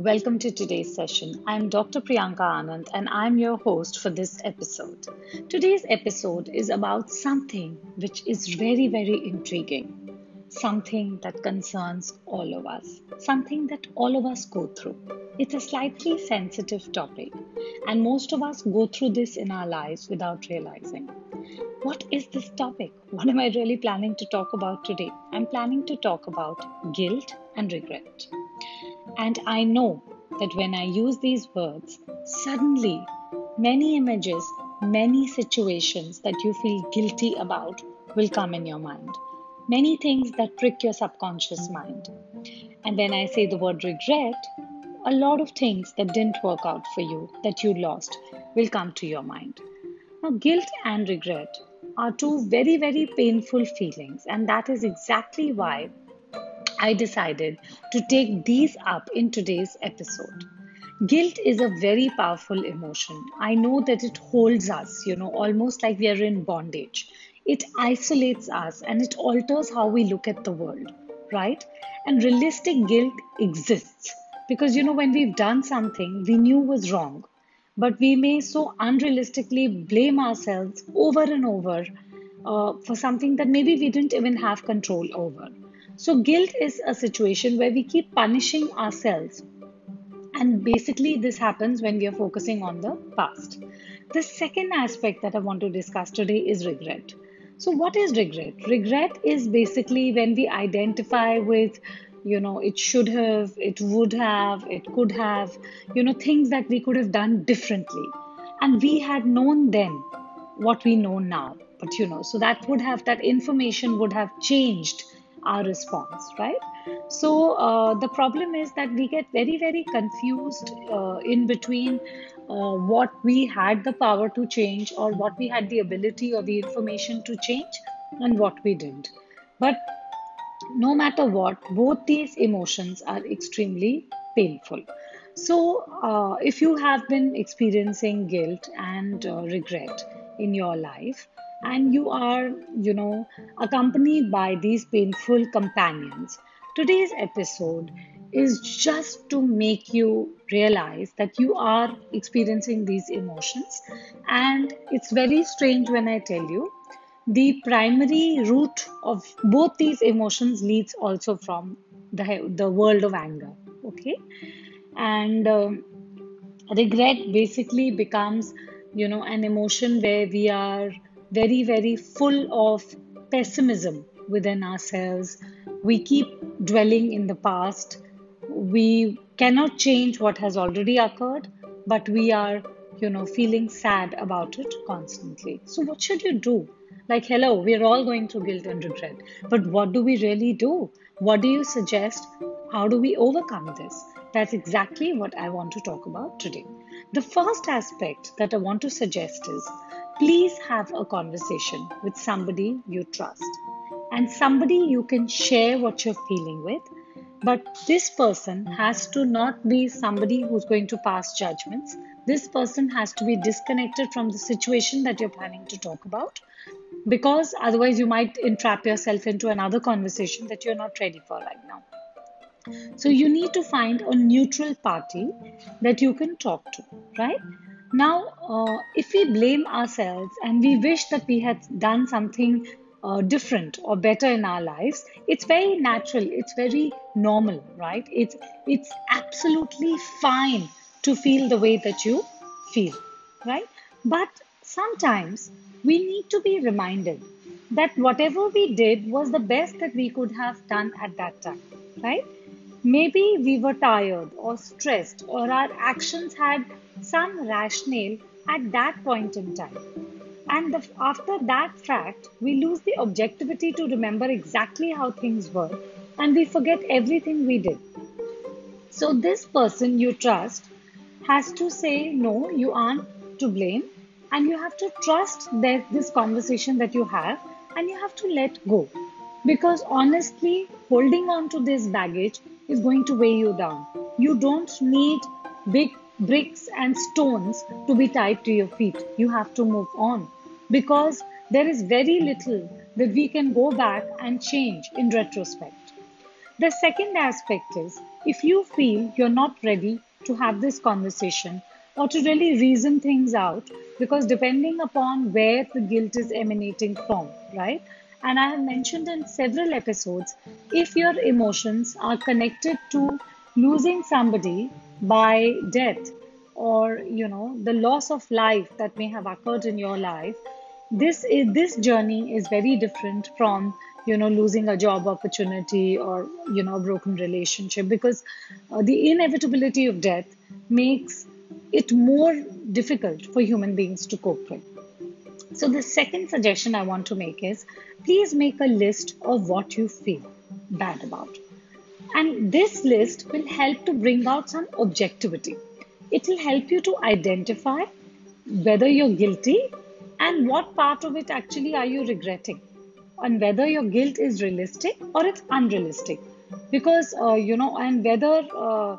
Welcome to today's session. I'm Dr. Priyanka Anand and I'm your host for this episode. Today's episode is about something which is very, very intriguing, something that concerns all of us, something that all of us go through. It's a slightly sensitive topic, and most of us go through this in our lives without realizing. What is this topic? What am I really planning to talk about today? I'm planning to talk about guilt and regret. And I know that when I use these words, suddenly many images, many situations that you feel guilty about will come in your mind. Many things that trick your subconscious mind. And when I say the word regret, a lot of things that didn't work out for you, that you lost, will come to your mind. Now, guilt and regret are two very, very painful feelings, and that is exactly why I decided to take these up in today's episode. Guilt is a very powerful emotion. I know that it holds us, you know, almost like we are in bondage. It isolates us and it alters how we look at the world, right? And realistic guilt exists because, you know, when we've done something we knew was wrong, but we may so unrealistically blame ourselves over and over uh, for something that maybe we didn't even have control over. So, guilt is a situation where we keep punishing ourselves. And basically, this happens when we are focusing on the past. The second aspect that I want to discuss today is regret. So, what is regret? Regret is basically when we identify with, you know, it should have, it would have, it could have, you know, things that we could have done differently. And we had known then what we know now. But, you know, so that would have, that information would have changed our response, right? So uh, the problem is that we get very, very confused uh, in between uh, what we had the power to change or what we had the ability or the information to change and what we didn't. But no matter what, both these emotions are extremely painful. So, uh, if you have been experiencing guilt and uh, regret in your life, and you are, you know, accompanied by these painful companions. Today's episode is just to make you realize that you are experiencing these emotions. And it's very strange when I tell you the primary root of both these emotions leads also from the, the world of anger. Okay. And um, regret basically becomes, you know, an emotion where we are very, very full of pessimism within ourselves. We keep dwelling in the past. We cannot change what has already occurred, but we are, you know, feeling sad about it constantly. So, what should you do? Like, hello, we're all going through guilt and regret, but what do we really do? What do you suggest? How do we overcome this? That's exactly what I want to talk about today. The first aspect that I want to suggest is please have a conversation with somebody you trust and somebody you can share what you're feeling with. But this person has to not be somebody who's going to pass judgments. This person has to be disconnected from the situation that you're planning to talk about because otherwise you might entrap yourself into another conversation that you're not ready for right now. So you need to find a neutral party that you can talk to, right? Now, uh, if we blame ourselves and we wish that we had done something uh, different or better in our lives, it's very natural. It's very normal, right? It's it's absolutely fine to feel the way that you feel, right? But sometimes we need to be reminded that whatever we did was the best that we could have done at that time, right? Maybe we were tired or stressed, or our actions had some rationale at that point in time. And the, after that fact, we lose the objectivity to remember exactly how things were and we forget everything we did. So, this person you trust has to say, No, you aren't to blame, and you have to trust that this conversation that you have and you have to let go. Because honestly, holding on to this baggage is going to weigh you down. You don't need big bricks and stones to be tied to your feet. You have to move on because there is very little that we can go back and change in retrospect. The second aspect is if you feel you're not ready to have this conversation or to really reason things out, because depending upon where the guilt is emanating from, right? And I have mentioned in several episodes if your emotions are connected to losing somebody by death or you know the loss of life that may have occurred in your life this is this journey is very different from you know losing a job opportunity or you know a broken relationship because uh, the inevitability of death makes it more difficult for human beings to cope with so, the second suggestion I want to make is please make a list of what you feel bad about. And this list will help to bring out some objectivity. It will help you to identify whether you're guilty and what part of it actually are you regretting, and whether your guilt is realistic or it's unrealistic. Because, uh, you know, and whether, uh,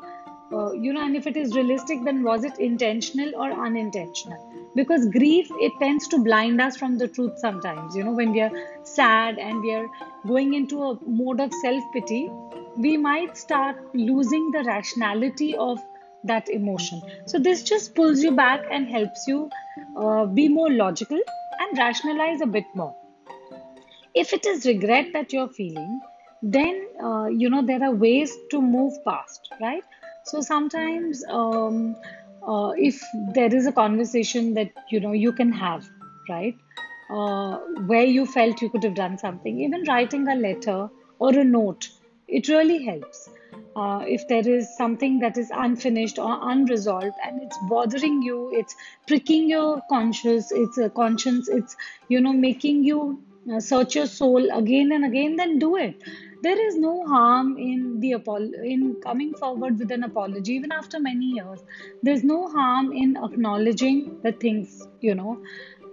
uh, you know, and if it is realistic, then was it intentional or unintentional? because grief it tends to blind us from the truth sometimes you know when we are sad and we are going into a mode of self pity we might start losing the rationality of that emotion. So this just pulls you back and helps you uh, be more logical and rationalize a bit more. If it is regret that you're feeling then uh, you know there are ways to move past right? So sometimes um, uh, if there is a conversation that you know you can have right? Uh, where you felt you could have done something even writing a letter or a note it really helps. Uh, if there is something that is unfinished or unresolved and it's bothering you it's pricking your conscience it's a conscience it's you know making you uh, search your soul again and again then do it. There is no harm in the in coming forward with an apology even after many years. There's no harm in acknowledging the things you know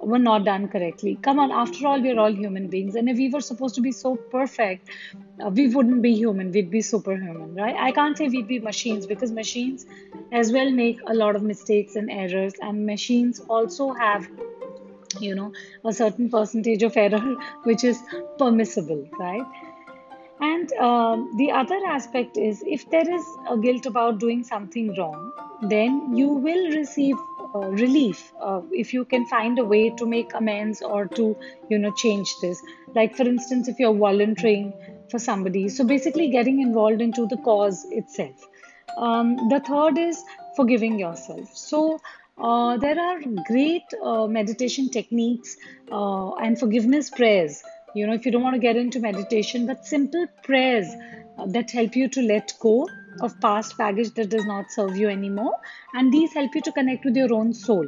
were not done correctly. Come on after all we're all human beings. And if we were supposed to be so perfect uh, we wouldn't be human. We'd be superhuman right? I can't say we'd be machines because machines as well make a lot of mistakes and errors. And machines also have you know a certain percentage of error which is permissible right? And um, the other aspect is if there is a guilt about doing something wrong, then you will receive uh, relief uh, if you can find a way to make amends or to you know change this. Like for instance, if you're volunteering for somebody, so basically getting involved into the cause itself. Um, the third is forgiving yourself. So uh, there are great uh, meditation techniques uh, and forgiveness prayers you know if you don't want to get into meditation but simple prayers uh, that help you to let go of past baggage that does not serve you anymore. And these help you to connect with your own soul.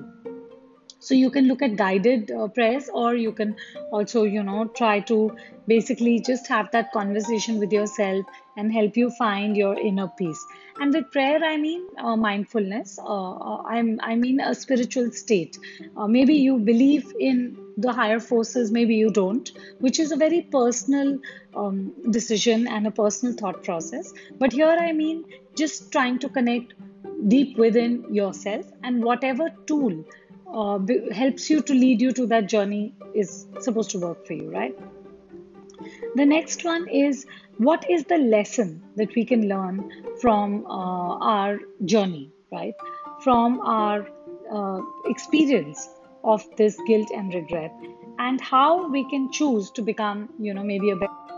So you can look at guided uh, prayers or you can also you know try to basically just have that conversation with yourself and help you find your inner peace. And with prayer i mean uh, mindfulness uh, uh i mean a spiritual state. Uh, maybe you believe in the higher forces maybe you don't which is a very personal um, decision and a personal thought process but here i mean just trying to connect deep within yourself and whatever tool uh, helps you to lead you to that journey is supposed to work for you, right? The next one is what is the lesson that we can learn from uh, our journey, right? From our uh, experience of this guilt and regret, and how we can choose to become, you know, maybe a better